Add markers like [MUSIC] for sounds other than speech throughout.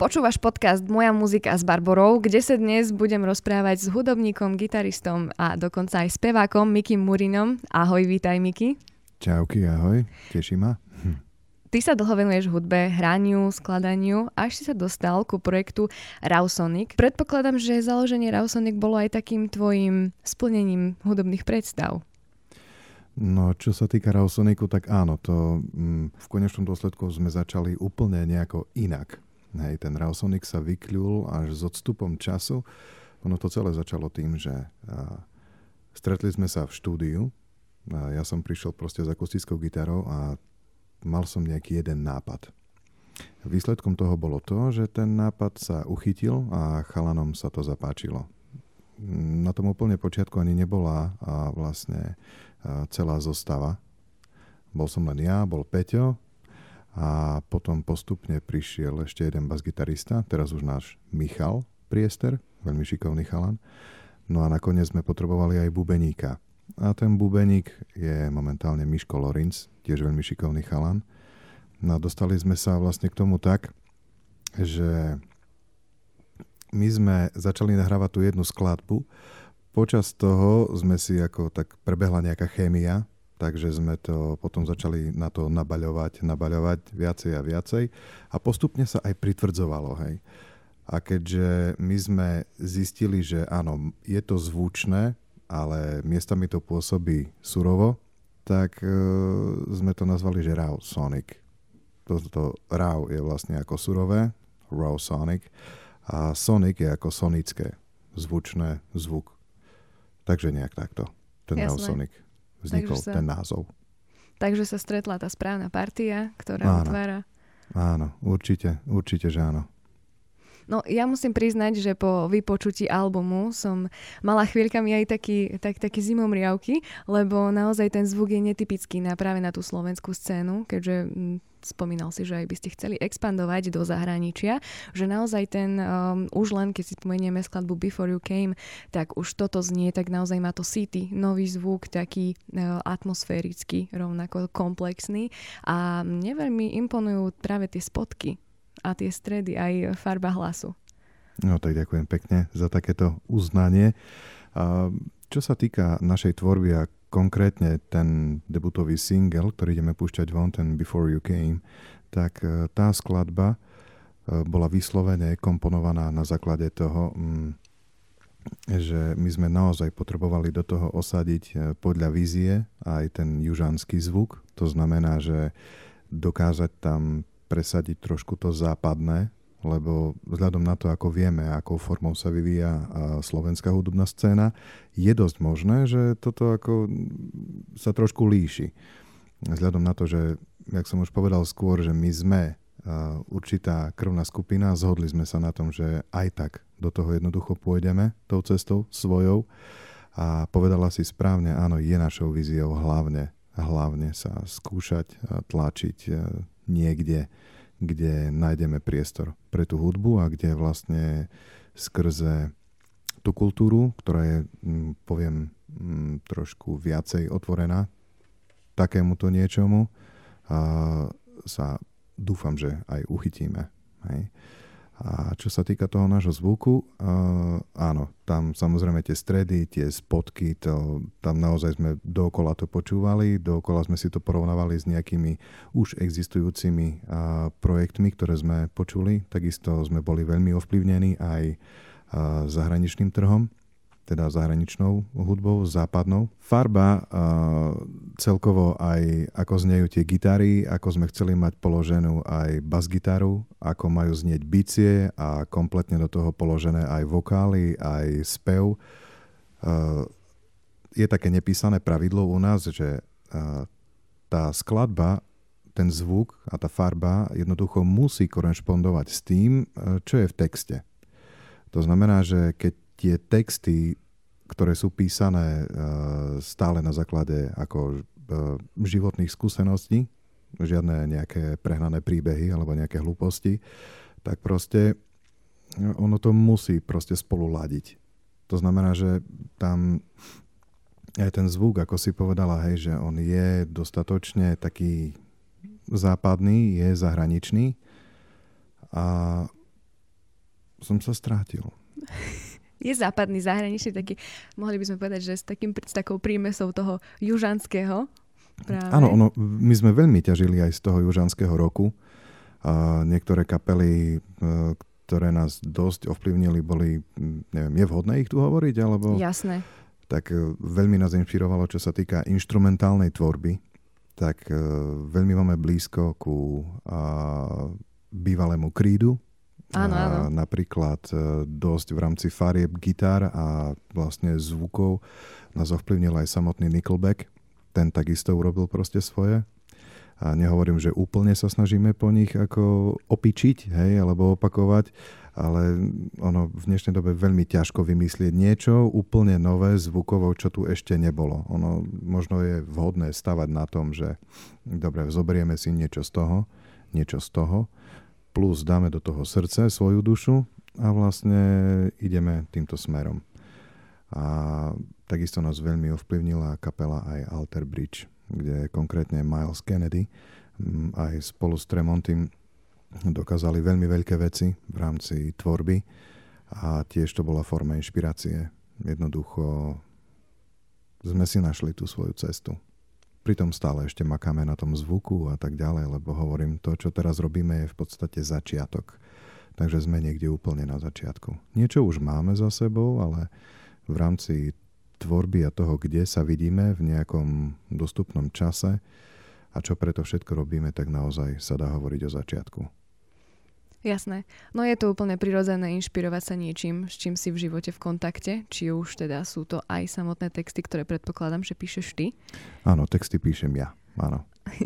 Počúvaš podcast Moja muzika s Barborou, kde sa dnes budem rozprávať s hudobníkom, gitaristom a dokonca aj spevákom Mikim Murinom. Ahoj, vítaj Miki. Čauky, ahoj, teší ma. Hm. Ty sa dlho venuješ hudbe, hraniu, skladaniu, až si sa dostal ku projektu Rausonic. Predpokladám, že založenie Rausonic bolo aj takým tvojim splnením hudobných predstav. No, čo sa týka Rausoniku, tak áno, to mm, v konečnom dôsledku sme začali úplne nejako inak. Hej, ten Rausonic sa vykľul až s odstupom času. Ono to celé začalo tým, že stretli sme sa v štúdiu. Ja som prišiel proste s akustickou gitarou a mal som nejaký jeden nápad. Výsledkom toho bolo to, že ten nápad sa uchytil a chalanom sa to zapáčilo. Na tom úplne počiatku ani nebola vlastne celá zostava. Bol som len ja, bol Peťo, a potom postupne prišiel ešte jeden basgitarista, teraz už náš Michal Priester, veľmi šikovný chalan. No a nakoniec sme potrebovali aj bubeníka. A ten bubeník je momentálne Miško Lorinc, tiež veľmi šikovný chalan. No a dostali sme sa vlastne k tomu tak, že my sme začali nahrávať tú jednu skladbu. Počas toho sme si ako tak prebehla nejaká chémia, takže sme to potom začali na to nabaľovať, nabaľovať viacej a viacej a postupne sa aj pritvrdzovalo, hej. A keďže my sme zistili, že áno, je to zvučné, ale miestami to pôsobí surovo, tak e, sme to nazvali, že Raw Sonic. Toto Raw je vlastne ako surové, Raw Sonic, a Sonic je ako sonické, zvučné, zvuk. Takže nejak takto, ten Jasné. Raw Sonic vznikol sa, ten názov. Takže sa stretla tá správna partia, ktorá áno, otvára. Áno, určite, určite, že áno. No ja musím priznať, že po vypočutí albumu som mala chvíľkami aj taký, tak, taký zimomriavky, lebo naozaj ten zvuk je netypický na práve na tú slovenskú scénu, keďže mm, spomínal si, že aj by ste chceli expandovať do zahraničia, že naozaj ten, um, už len keď si pomenieme skladbu Before You Came, tak už toto znie, tak naozaj má to city, nový zvuk, taký uh, atmosférický, rovnako komplexný a mne veľmi imponujú práve tie spotky, a tie stredy, aj farba hlasu. No tak ďakujem pekne za takéto uznanie. A čo sa týka našej tvorby a konkrétne ten debutový single, ktorý ideme púšťať von, ten Before You Came, tak e, tá skladba e, bola vyslovene komponovaná na základe toho, mm, že my sme naozaj potrebovali do toho osadiť e, podľa vízie aj ten južanský zvuk. To znamená, že dokázať tam presadiť trošku to západné, lebo vzhľadom na to, ako vieme, akou formou sa vyvíja slovenská hudobná scéna, je dosť možné, že toto ako sa trošku líši. Vzhľadom na to, že, jak som už povedal skôr, že my sme určitá krvná skupina, zhodli sme sa na tom, že aj tak do toho jednoducho pôjdeme tou cestou svojou a povedala si správne, áno, je našou víziou hlavne, hlavne sa skúšať tlačiť niekde, kde nájdeme priestor pre tú hudbu a kde vlastne skrze tú kultúru, ktorá je, mm, poviem, mm, trošku viacej otvorená takémuto niečomu, sa dúfam, že aj uchytíme. Hej. A čo sa týka toho nášho zvuku, uh, áno, tam samozrejme tie stredy, tie spotky, to, tam naozaj sme dookola to počúvali, dookola sme si to porovnávali s nejakými už existujúcimi uh, projektmi, ktoré sme počuli. Takisto sme boli veľmi ovplyvnení aj uh, zahraničným trhom teda zahraničnou hudbou, západnou. Farba celkovo aj ako znejú tie gitary, ako sme chceli mať položenú aj bas-gitaru, ako majú znieť bicie a kompletne do toho položené aj vokály, aj spev. je také nepísané pravidlo u nás, že tá skladba, ten zvuk a tá farba jednoducho musí korešpondovať s tým, čo je v texte. To znamená, že keď tie texty, ktoré sú písané e, stále na základe ako e, životných skúseností, žiadne nejaké prehnané príbehy alebo nejaké hlúposti, tak proste e, ono to musí proste spolu ladiť. To znamená, že tam aj ten zvuk, ako si povedala, hej, že on je dostatočne taký západný, je zahraničný a som sa strátil. [LAUGHS] Je západný, zahraničný taký, mohli by sme povedať, že s, takým, s takou prímesou toho južanského. Práve. Áno, ono, my sme veľmi ťažili aj z toho južanského roku. A niektoré kapely, e, ktoré nás dosť ovplyvnili, boli, neviem, je vhodné ich tu hovoriť? Alebo... Jasné. Tak e, veľmi nás inšpirovalo, čo sa týka inštrumentálnej tvorby. Tak e, veľmi máme blízko ku bývalému krídu, Áno, áno. Napríklad e, dosť v rámci farieb gitar a vlastne zvukov nás ovplyvnil aj samotný Nickelback. Ten takisto urobil proste svoje. A nehovorím, že úplne sa snažíme po nich ako opičiť, hej, alebo opakovať, ale ono v dnešnej dobe veľmi ťažko vymyslieť niečo úplne nové zvukovo, čo tu ešte nebolo. Ono možno je vhodné stavať na tom, že dobre, zoberieme si niečo z toho, niečo z toho, plus dáme do toho srdce, svoju dušu a vlastne ideme týmto smerom. A takisto nás veľmi ovplyvnila kapela aj Alter Bridge, kde konkrétne Miles Kennedy aj spolu s Tremontym dokázali veľmi veľké veci v rámci tvorby a tiež to bola forma inšpirácie. Jednoducho sme si našli tú svoju cestu pritom stále ešte makáme na tom zvuku a tak ďalej, lebo hovorím, to, čo teraz robíme, je v podstate začiatok. Takže sme niekde úplne na začiatku. Niečo už máme za sebou, ale v rámci tvorby a toho, kde sa vidíme v nejakom dostupnom čase a čo preto všetko robíme, tak naozaj sa dá hovoriť o začiatku. Jasné. No je to úplne prirodzené inšpirovať sa niečím, s čím si v živote v kontakte, či už teda sú to aj samotné texty, ktoré predpokladám, že píšeš ty. Áno, texty píšem ja, áno. [LAUGHS]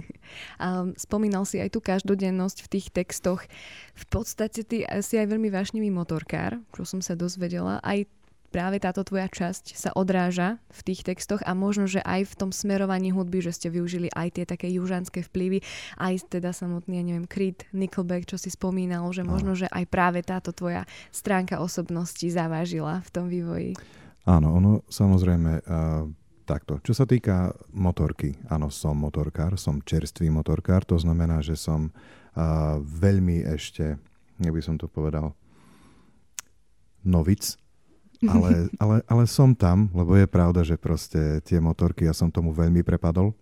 A spomínal si aj tú každodennosť v tých textoch. V podstate ty si aj veľmi vášnivý motorkár, čo som sa dozvedela. Aj práve táto tvoja časť sa odráža v tých textoch a možno, že aj v tom smerovaní hudby, že ste využili aj tie také južanské vplyvy, aj teda samotný, ja neviem, Creed, Nickelback, čo si spomínal, že možno, že aj práve táto tvoja stránka osobnosti zavážila v tom vývoji. Áno, ono samozrejme uh, takto. Čo sa týka motorky, áno, som motorkár, som čerstvý motorkár, to znamená, že som uh, veľmi ešte, neby som to povedal, novic ale, ale, ale som tam, lebo je pravda, že proste tie motorky, ja som tomu veľmi prepadol.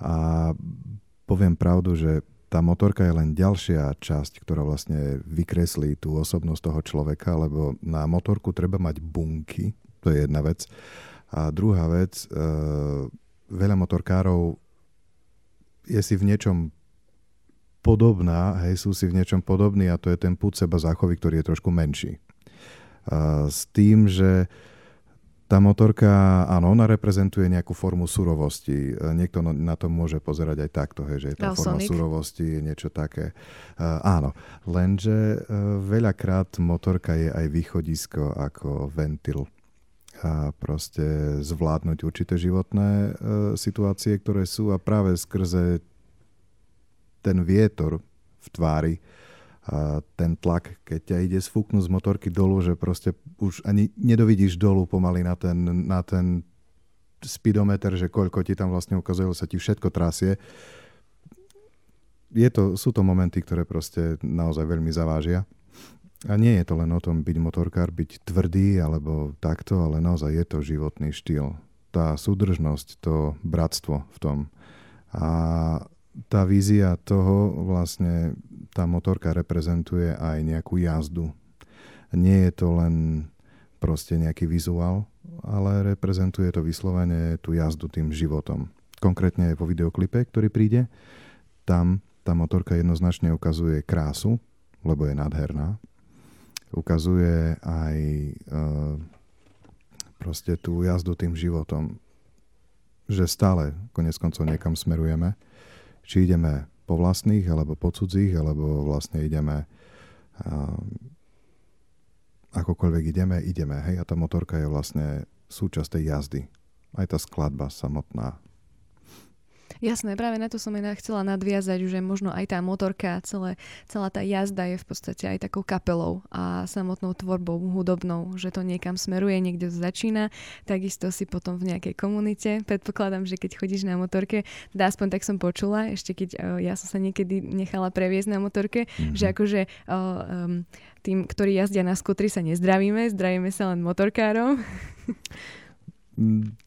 A poviem pravdu, že tá motorka je len ďalšia časť, ktorá vlastne vykreslí tú osobnosť toho človeka, lebo na motorku treba mať bunky, to je jedna vec. A druhá vec, e, veľa motorkárov je si v niečom podobná, hej, sú si v niečom podobní a to je ten púd seba záchovy, ktorý je trošku menší s tým, že tá motorka, áno, ona reprezentuje nejakú formu surovosti. Niekto na to môže pozerať aj takto, hej, že je tá forma surovosti, je niečo také. Uh, áno, lenže uh, veľakrát motorka je aj východisko ako ventil a proste zvládnuť určité životné uh, situácie, ktoré sú a práve skrze ten vietor v tvári a ten tlak, keď ťa ide sfúknúť z motorky dolu, že proste už ani nedovidíš dolu pomaly na ten, na ten speedometer, že koľko ti tam vlastne ukazuje, sa ti všetko trasie. Je to, sú to momenty, ktoré proste naozaj veľmi zavážia. A nie je to len o tom byť motorkár, byť tvrdý alebo takto, ale naozaj je to životný štýl. Tá súdržnosť, to bratstvo v tom. A tá vízia toho vlastne tá motorka reprezentuje aj nejakú jazdu. Nie je to len proste nejaký vizuál, ale reprezentuje to vyslovene tú jazdu tým životom. Konkrétne po videoklipe, ktorý príde, tam tá motorka jednoznačne ukazuje krásu, lebo je nádherná. Ukazuje aj e, proste tú jazdu tým životom, že stále konec koncov niekam smerujeme či ideme po vlastných, alebo po cudzích, alebo vlastne ideme akokoľvek ideme, ideme. Hej, a tá motorka je vlastne súčasť tej jazdy. Aj tá skladba samotná. Jasné, práve na to som aj chcela nadviazať, že možno aj tá motorka, celé, celá tá jazda je v podstate aj takou kapelou a samotnou tvorbou hudobnou, že to niekam smeruje, niekde to začína, takisto si potom v nejakej komunite. Predpokladám, že keď chodíš na motorke, dá aspoň tak som počula, ešte keď uh, ja som sa niekedy nechala previesť na motorke, mm-hmm. že akože uh, um, tým, ktorí jazdia na skutri sa nezdravíme, zdravíme sa len motorkárom. [LAUGHS]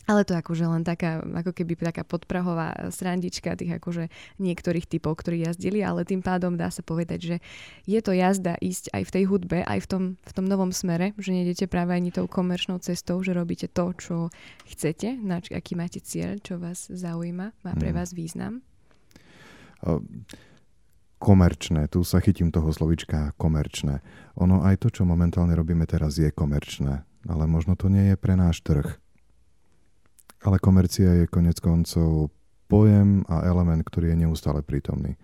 Ale to je akože len taká, ako keby taká podprahová srandička tých akože niektorých typov, ktorí jazdili, ale tým pádom dá sa povedať, že je to jazda ísť aj v tej hudbe, aj v tom, v tom novom smere, že nejdete práve ani tou komerčnou cestou, že robíte to, čo chcete, na aký máte cieľ, čo vás zaujíma, má pre mm. vás význam. komerčné, tu sa chytím toho slovička komerčné. Ono aj to, čo momentálne robíme teraz, je komerčné, ale možno to nie je pre náš trh ale komercia je konec koncov pojem a element, ktorý je neustále prítomný.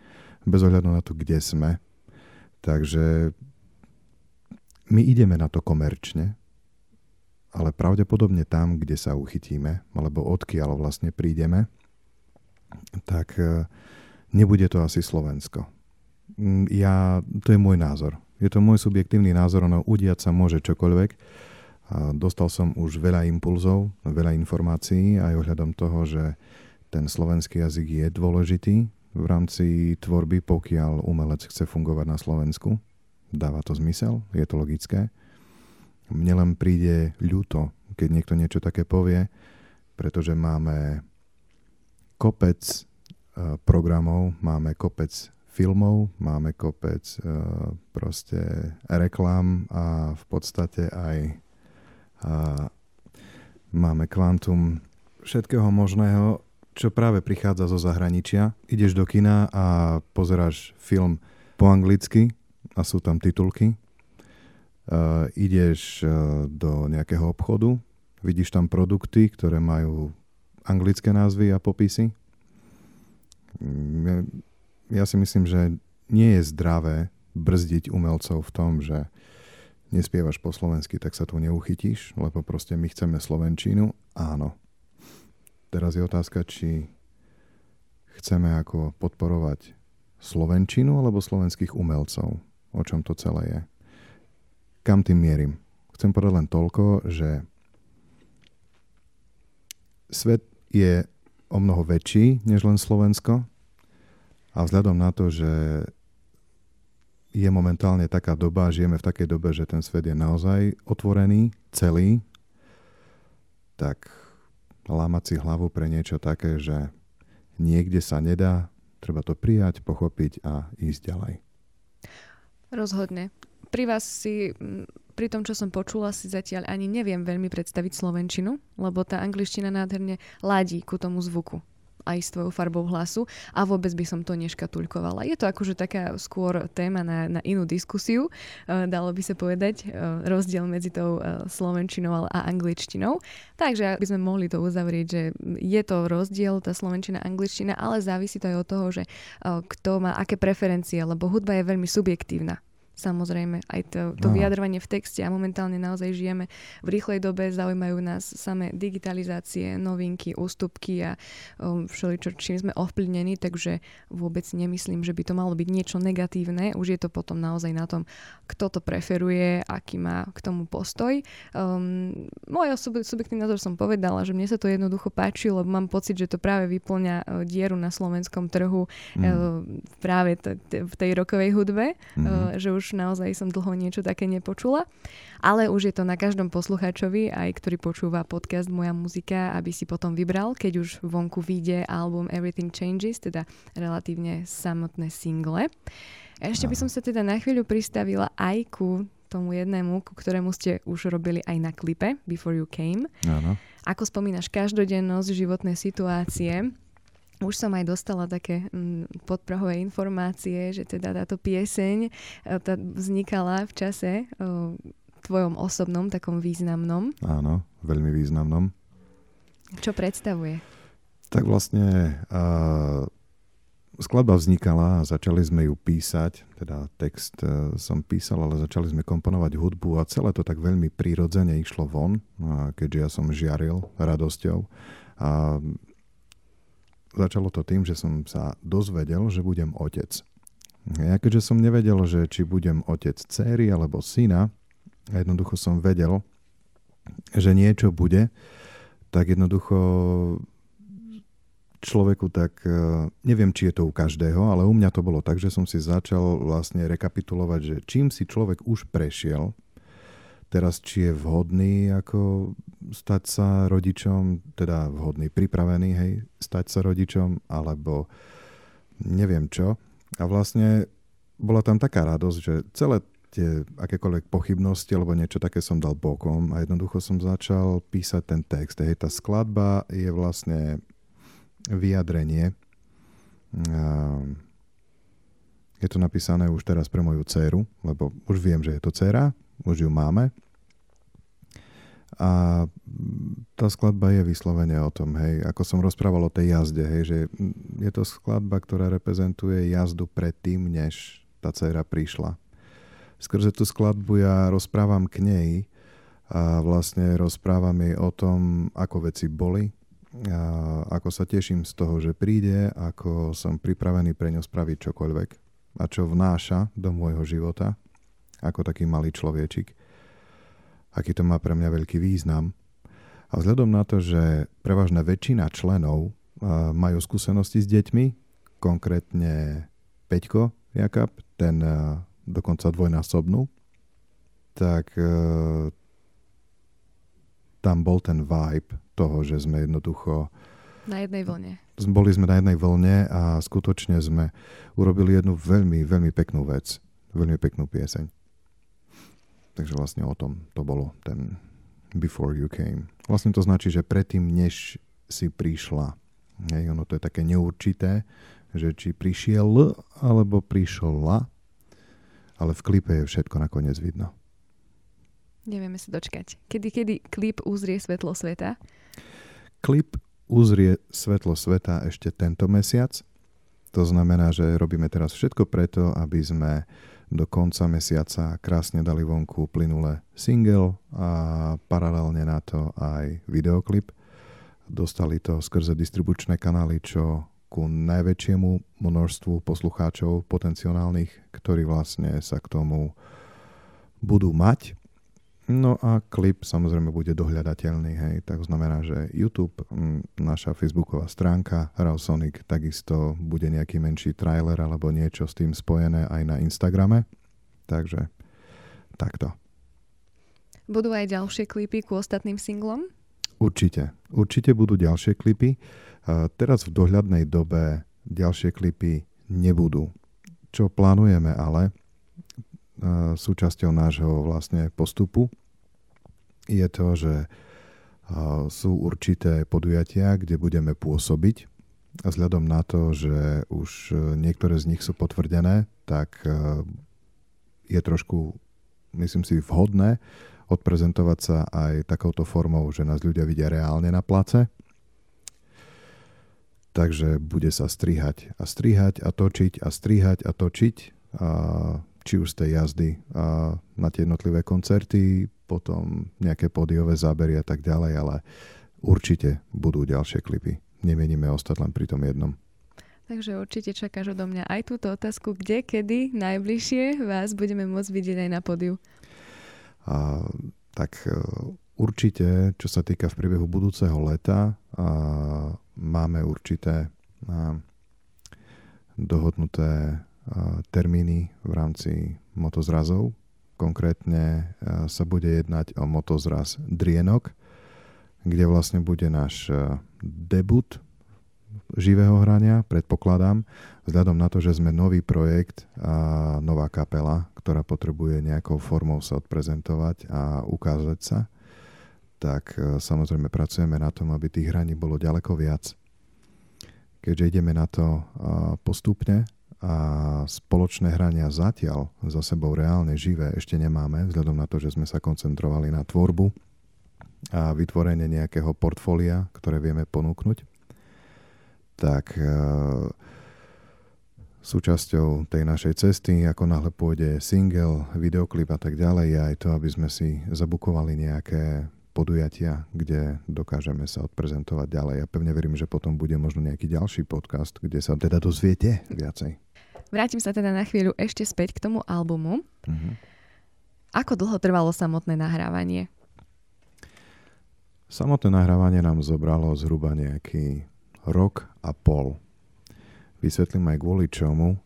Bez ohľadu na to, kde sme. Takže my ideme na to komerčne, ale pravdepodobne tam, kde sa uchytíme, alebo odkiaľ vlastne prídeme, tak e, nebude to asi Slovensko. Mm, ja, to je môj názor. Je to môj subjektívny názor, ono udiať sa môže čokoľvek, a dostal som už veľa impulzov, veľa informácií aj ohľadom toho, že ten slovenský jazyk je dôležitý v rámci tvorby, pokiaľ umelec chce fungovať na Slovensku. Dáva to zmysel, je to logické. Mne len príde ľúto, keď niekto niečo také povie, pretože máme kopec e, programov, máme kopec filmov, máme kopec e, proste reklám a v podstate aj a máme kvantum všetkého možného, čo práve prichádza zo zahraničia. Ideš do kina a pozeráš film po anglicky a sú tam titulky. Uh, ideš uh, do nejakého obchodu, vidíš tam produkty, ktoré majú anglické názvy a popisy. Ja, ja si myslím, že nie je zdravé brzdiť umelcov v tom, že nespievaš po slovensky, tak sa tu neuchytíš, lebo proste my chceme slovenčínu. Áno. Teraz je otázka, či chceme ako podporovať slovenčinu alebo slovenských umelcov. O čom to celé je. Kam tým mierim? Chcem povedať len toľko, že svet je o mnoho väčší než len Slovensko a vzhľadom na to, že je momentálne taká doba, žijeme v takej dobe, že ten svet je naozaj otvorený, celý, tak lámať si hlavu pre niečo také, že niekde sa nedá, treba to prijať, pochopiť a ísť ďalej. Rozhodne. Pri vás si, pri tom, čo som počula, si zatiaľ ani neviem veľmi predstaviť slovenčinu, lebo tá angličtina nádherne ladí ku tomu zvuku aj s tvojou farbou hlasu a vôbec by som to neškatulkovala. Je to akože taká skôr téma na, na inú diskusiu, uh, dalo by sa povedať, uh, rozdiel medzi tou uh, slovenčinou a angličtinou. Takže by sme mohli to uzavrieť, že je to rozdiel, tá slovenčina, angličtina, ale závisí to aj od toho, že kto má aké preferencie, lebo hudba je veľmi subjektívna. Samozrejme, aj to, to vyjadrovanie v texte a momentálne naozaj žijeme v rýchlej dobe, zaujímajú nás samé digitalizácie, novinky, ústupky a um, všeličo, čím sme ovplyvnení, takže vôbec nemyslím, že by to malo byť niečo negatívne. Už je to potom naozaj na tom, kto to preferuje, aký má k tomu postoj. Um, môj osob- subjektívny názor som povedala, že mne sa to jednoducho páči, lebo mám pocit, že to práve vyplňa uh, dieru na slovenskom trhu mm. uh, práve t- t- v tej rokovej hudbe, mm. že už už naozaj som dlho niečo také nepočula. Ale už je to na každom poslucháčovi, aj ktorý počúva podcast Moja muzika, aby si potom vybral, keď už vonku vyjde album Everything Changes, teda relatívne samotné single. Ešte by som sa teda na chvíľu pristavila aj ku tomu jednému, ku ktorému ste už robili aj na klipe Before You Came. Áno. Ako spomínaš každodennosť, životné situácie, už som aj dostala také mm, podprahové informácie, že teda táto pieseň e, tá vznikala v čase o, tvojom osobnom, takom významnom. Áno, veľmi významnom. Čo predstavuje? Tak vlastne uh, skladba vznikala a začali sme ju písať, teda text uh, som písal, ale začali sme komponovať hudbu a celé to tak veľmi prirodzene išlo von, a keďže ja som žiaril radosťou. A začalo to tým, že som sa dozvedel, že budem otec. Ja keďže som nevedel, že či budem otec céry alebo syna, jednoducho som vedel, že niečo bude, tak jednoducho človeku tak, e, neviem, či je to u každého, ale u mňa to bolo tak, že som si začal vlastne rekapitulovať, že čím si človek už prešiel, teraz či je vhodný ako stať sa rodičom, teda vhodný, pripravený, hej, stať sa rodičom, alebo neviem čo. A vlastne bola tam taká radosť, že celé tie akékoľvek pochybnosti alebo niečo také som dal bokom a jednoducho som začal písať ten text. Hej, tá skladba je vlastne vyjadrenie. Je to napísané už teraz pre moju dceru, lebo už viem, že je to dcera, už ju máme. A tá skladba je vyslovene o tom, hej, ako som rozprával o tej jazde, hej, že je to skladba, ktorá reprezentuje jazdu predtým, než tá dcera prišla. Skrze tú skladbu ja rozprávam k nej a vlastne rozprávam jej o tom, ako veci boli, a ako sa teším z toho, že príde, ako som pripravený pre ňo spraviť čokoľvek a čo vnáša do môjho života, ako taký malý človečik aký to má pre mňa veľký význam. A vzhľadom na to, že prevažná väčšina členov majú skúsenosti s deťmi, konkrétne Peťko Jakab, ten dokonca dvojnásobnú, tak e, tam bol ten vibe toho, že sme jednoducho na jednej vlne. Boli sme na jednej vlne a skutočne sme urobili jednu veľmi, veľmi peknú vec. Veľmi peknú pieseň. Takže vlastne o tom to bolo, ten before you came. Vlastne to značí, že predtým, než si prišla. Hej, ono to je také neurčité, že či prišiel alebo prišla, ale v klipe je všetko nakoniec vidno. Nevieme sa dočkať. Kedy, kedy klip uzrie svetlo sveta? Klip uzrie svetlo sveta ešte tento mesiac. To znamená, že robíme teraz všetko preto, aby sme do konca mesiaca krásne dali vonku plynule single a paralelne na to aj videoklip. Dostali to skrze distribučné kanály, čo ku najväčšiemu množstvu poslucháčov potenciálnych, ktorí vlastne sa k tomu budú mať. No a klip samozrejme bude dohľadateľný, hej, tak znamená, že YouTube, naša facebooková stránka Ravsonic, takisto bude nejaký menší trailer alebo niečo s tým spojené aj na Instagrame. Takže takto. Budú aj ďalšie klipy ku ostatným singlom? Určite. Určite budú ďalšie klipy. Teraz v dohľadnej dobe ďalšie klipy nebudú. Čo plánujeme ale, súčasťou nášho vlastne postupu je to, že sú určité podujatia, kde budeme pôsobiť. A vzhľadom na to, že už e, niektoré z nich sú potvrdené, tak e, je trošku, myslím si, vhodné odprezentovať sa aj takouto formou, že nás ľudia vidia reálne na place. Takže bude sa strihať a strihať a točiť a strihať a točiť. A či už z tej jazdy a na tie jednotlivé koncerty, potom nejaké pódiové zábery a tak ďalej, ale určite budú ďalšie klipy. Nemeníme ostať len pri tom jednom. Takže určite čakáš odo mňa aj túto otázku, kde, kedy najbližšie vás budeme môcť vidieť aj na pódiu. A, tak e, určite, čo sa týka v priebehu budúceho leta, a máme určité a, dohodnuté termíny v rámci motozrazov. Konkrétne sa bude jednať o motozraz Drienok, kde vlastne bude náš debut živého hrania, predpokladám, vzhľadom na to, že sme nový projekt a nová kapela, ktorá potrebuje nejakou formou sa odprezentovať a ukázať sa, tak samozrejme pracujeme na tom, aby tých hraní bolo ďaleko viac. Keďže ideme na to postupne, a spoločné hrania zatiaľ za sebou reálne živé ešte nemáme, vzhľadom na to, že sme sa koncentrovali na tvorbu a vytvorenie nejakého portfólia, ktoré vieme ponúknuť, tak e, súčasťou tej našej cesty, ako náhle pôjde single, videoklip a tak ďalej, je aj to, aby sme si zabukovali nejaké podujatia, kde dokážeme sa odprezentovať ďalej. Ja pevne verím, že potom bude možno nejaký ďalší podcast, kde sa teda dozviete viacej. Vrátim sa teda na chvíľu ešte späť k tomu albumu. Uh-huh. Ako dlho trvalo samotné nahrávanie? Samotné nahrávanie nám zobralo zhruba nejaký rok a pol. Vysvetlím aj kvôli čomu.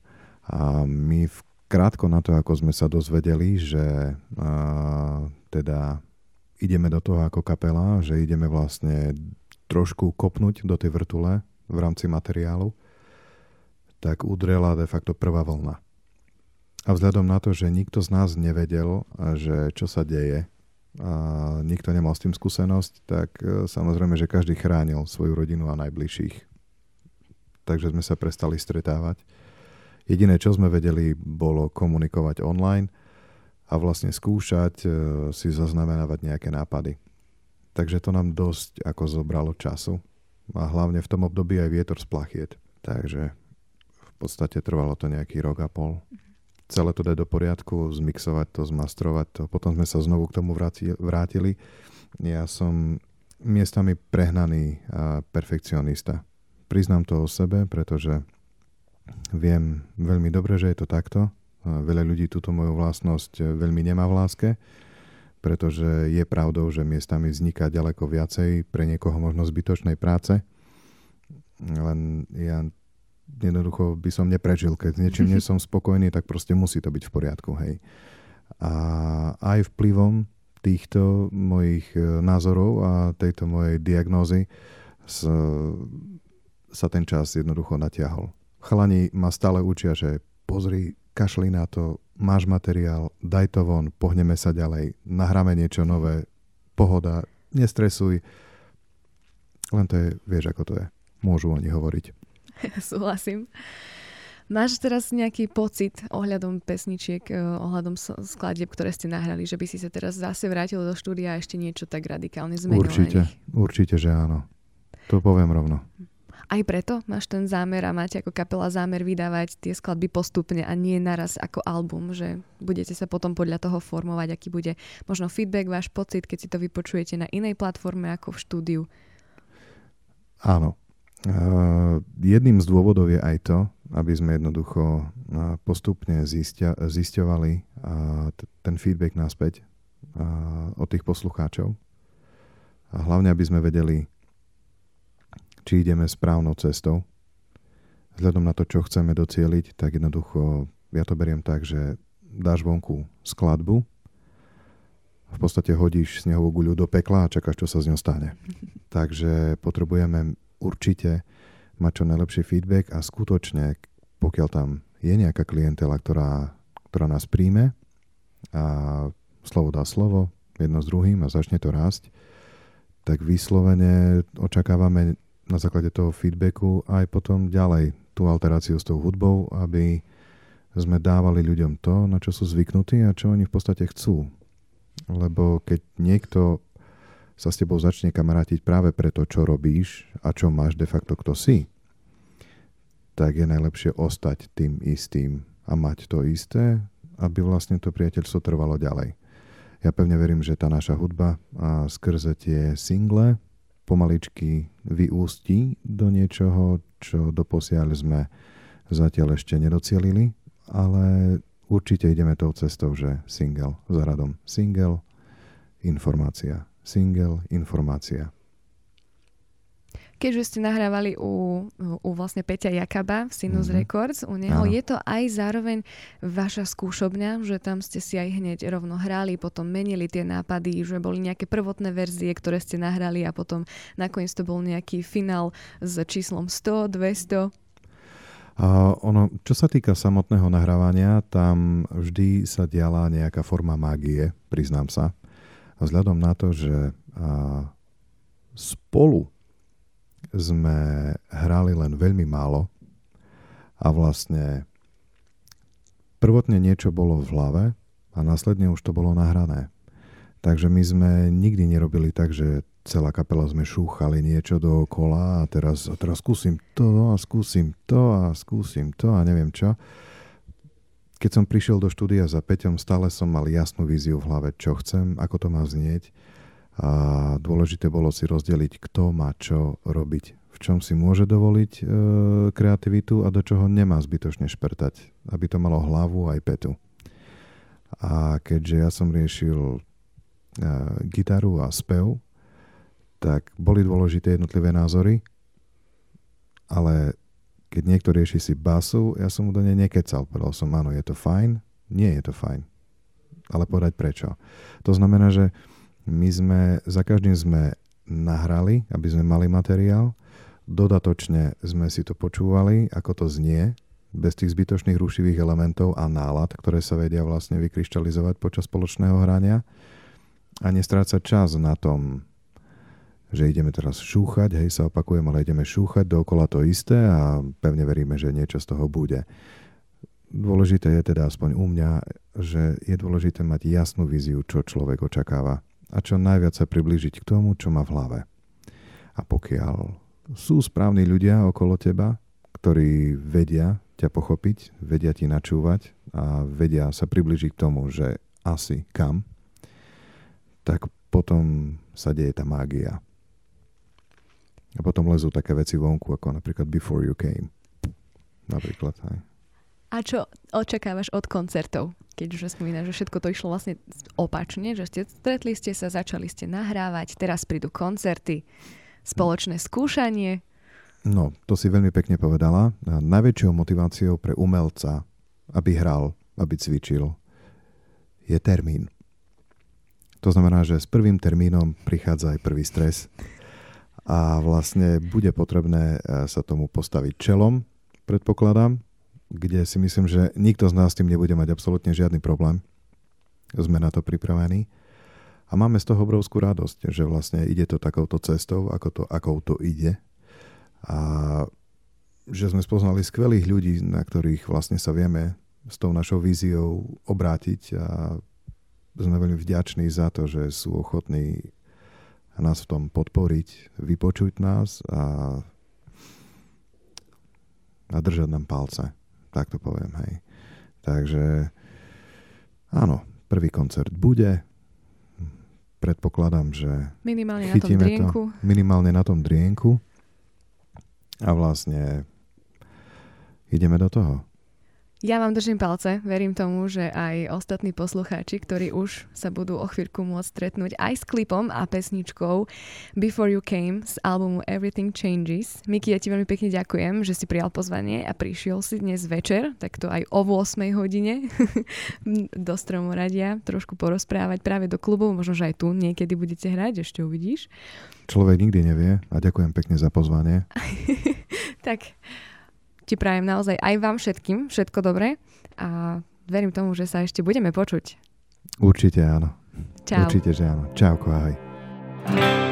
A my v krátko na to, ako sme sa dozvedeli, že a, teda ideme do toho ako kapela, že ideme vlastne trošku kopnúť do tej vrtule v rámci materiálu, tak udrela de facto prvá vlna. A vzhľadom na to, že nikto z nás nevedel, že čo sa deje, a nikto nemal s tým skúsenosť, tak e, samozrejme, že každý chránil svoju rodinu a najbližších. Takže sme sa prestali stretávať. Jediné, čo sme vedeli, bolo komunikovať online a vlastne skúšať e, si zaznamenávať nejaké nápady. Takže to nám dosť ako zobralo času a hlavne v tom období aj vietor z plachiet. Takže podstate trvalo to nejaký rok a pol. Celé to dať do poriadku, zmixovať to, zmastrovať to. Potom sme sa znovu k tomu vrátili. Ja som miestami prehnaný perfekcionista. Priznám to o sebe, pretože Viem veľmi dobre, že je to takto. Veľa ľudí túto moju vlastnosť e, veľmi nemá v láske, pretože je pravdou, že miestami vzniká ďaleko viacej pre niekoho možno zbytočnej práce. Len ja jednoducho by som neprežil. Keď s niečím nie som spokojný, tak proste musí to byť v poriadku. Hej. A aj vplyvom týchto mojich e, názorov a tejto mojej diagnózy sa ten čas jednoducho natiahol. Chalani ma stále učia, že pozri, kašli na to, máš materiál, daj to von, pohneme sa ďalej, nahráme niečo nové, pohoda, nestresuj. Len to je, vieš ako to je. Môžu oni hovoriť. [LAUGHS] Súhlasím. Máš teraz nejaký pocit ohľadom pesničiek, eh, ohľadom skladieb, ktoré ste nahrali, že by si sa teraz zase vrátil do štúdia a ešte niečo tak radikálne zmenil? Určite, určite, že áno. To poviem rovno. Aj preto máš ten zámer a máte ako kapela zámer vydávať tie skladby postupne a nie naraz ako album, že budete sa potom podľa toho formovať, aký bude možno feedback, váš pocit, keď si to vypočujete na inej platforme ako v štúdiu. Áno. Uh, jedným z dôvodov je aj to, aby sme jednoducho uh, postupne zistia, zisťovali t- ten feedback naspäť od tých poslucháčov. A hlavne, aby sme vedeli, či ideme správnou cestou. Vzhľadom na to, čo chceme docieliť, tak jednoducho ja to beriem tak, že dáš vonku skladbu, v podstate hodíš snehovú guľu do pekla a čakáš, čo sa z ňou stane. [LAUGHS] Takže potrebujeme určite mať čo najlepší feedback a skutočne, pokiaľ tam je nejaká klientela, ktorá, ktorá nás príjme a slovo dá slovo, jedno s druhým a začne to rásť, tak vyslovene očakávame na základe toho feedbacku aj potom ďalej tú alteráciu s tou hudbou, aby sme dávali ľuďom to, na čo sú zvyknutí a čo oni v podstate chcú. Lebo keď niekto sa s tebou začne kamarátiť práve preto, čo robíš a čo máš de facto kto si, tak je najlepšie ostať tým istým a mať to isté, aby vlastne to priateľstvo trvalo ďalej. Ja pevne verím, že tá naša hudba a skrze tie single pomaličky vyústi do niečoho, čo doposiaľ sme zatiaľ ešte nedocielili, ale určite ideme tou cestou, že single za radom single, informácia, single, informácia keďže ste nahrávali u, u vlastne Peťa Jakaba v Sinus mm-hmm. Records, u neho, Áno. je to aj zároveň vaša skúšobňa, že tam ste si aj hneď rovno hrali, potom menili tie nápady, že boli nejaké prvotné verzie, ktoré ste nahrali a potom nakoniec to bol nejaký finál s číslom 100, 200. A ono, čo sa týka samotného nahrávania, tam vždy sa diala nejaká forma mágie, priznám sa. A vzhľadom na to, že spolu sme hrali len veľmi málo a vlastne prvotne niečo bolo v hlave a následne už to bolo nahrané. Takže my sme nikdy nerobili tak, že celá kapela sme šúchali niečo dookola a teraz, a teraz skúsim to a skúsim to a skúsim to a neviem čo. Keď som prišiel do štúdia za Peťom, stále som mal jasnú víziu v hlave, čo chcem, ako to má znieť A dôležité bolo si rozdeliť, kto má čo robiť, v čom si môže dovoliť e, kreativitu a do čoho nemá zbytočne špertať, aby to malo hlavu aj petu. A keďže ja som riešil e, gitaru a spev, tak boli dôležité jednotlivé názory, ale keď niekto rieši si basu, ja som mu do nej nekecal. Povedal som, áno, je to fajn, nie je to fajn. Ale povedať prečo. To znamená, že my sme, za každým sme nahrali, aby sme mali materiál, dodatočne sme si to počúvali, ako to znie, bez tých zbytočných rušivých elementov a nálad, ktoré sa vedia vlastne vykryštalizovať počas spoločného hrania a nestrácať čas na tom, že ideme teraz šúchať, hej, sa opakujem, ale ideme šúchať dookola to isté a pevne veríme, že niečo z toho bude. Dôležité je teda aspoň u mňa, že je dôležité mať jasnú víziu, čo človek očakáva a čo najviac sa priblížiť k tomu, čo má v hlave. A pokiaľ sú správni ľudia okolo teba, ktorí vedia ťa pochopiť, vedia ti načúvať a vedia sa približiť k tomu, že asi kam, tak potom sa deje tá mágia. A potom lezú také veci vonku, ako napríklad Before You Came. Napríklad, aj. A čo očakávaš od koncertov? Keď už spomínaš, že všetko to išlo vlastne opačne, že ste stretli ste sa, začali ste nahrávať, teraz prídu koncerty, spoločné skúšanie. No, to si veľmi pekne povedala. Najväčšou motiváciou pre umelca, aby hral, aby cvičil, je termín. To znamená, že s prvým termínom prichádza aj prvý stres a vlastne bude potrebné e, sa tomu postaviť čelom, predpokladám, kde si myslím, že nikto z nás s tým nebude mať absolútne žiadny problém. Sme na to pripravení. A máme z toho obrovskú radosť, že vlastne ide to takouto cestou, ako to, akou to ide. A že sme spoznali skvelých ľudí, na ktorých vlastne sa vieme s tou našou víziou obrátiť a sme veľmi vďační za to, že sú ochotní nás v tom podporiť, vypočuť nás a, a držať nám palce. Tak to poviem, hej. Takže áno, prvý koncert bude. Predpokladám, že minimálne na tom drienku. To, minimálne na tom drienku. A vlastne ideme do toho. Ja vám držím palce, verím tomu, že aj ostatní poslucháči, ktorí už sa budú o chvíľku môcť stretnúť aj s klipom a pesničkou Before You Came z albumu Everything Changes. Miki, ja ti veľmi pekne ďakujem, že si prijal pozvanie a prišiel si dnes večer, takto aj o 8 hodine [LAUGHS] do Stromoradia trošku porozprávať práve do klubu, možno, že aj tu niekedy budete hrať, ešte uvidíš. Človek nikdy nevie a ďakujem pekne za pozvanie. [LAUGHS] [LAUGHS] tak ti prajem naozaj aj vám všetkým všetko dobré a verím tomu, že sa ešte budeme počuť. Určite áno. Čau. Určite, že áno. Čauko, ahoj. When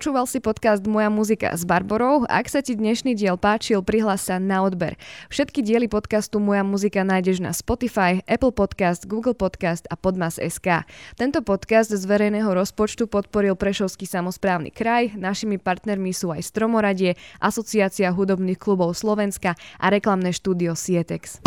Počúval si podcast Moja muzika s Barborou. Ak sa ti dnešný diel páčil, prihlás sa na odber. Všetky diely podcastu Moja muzika nájdeš na Spotify, Apple Podcast, Google Podcast a Podmas.sk. Tento podcast z verejného rozpočtu podporil Prešovský samozprávny kraj. Našimi partnermi sú aj Stromoradie, Asociácia hudobných klubov Slovenska a reklamné štúdio Sietex.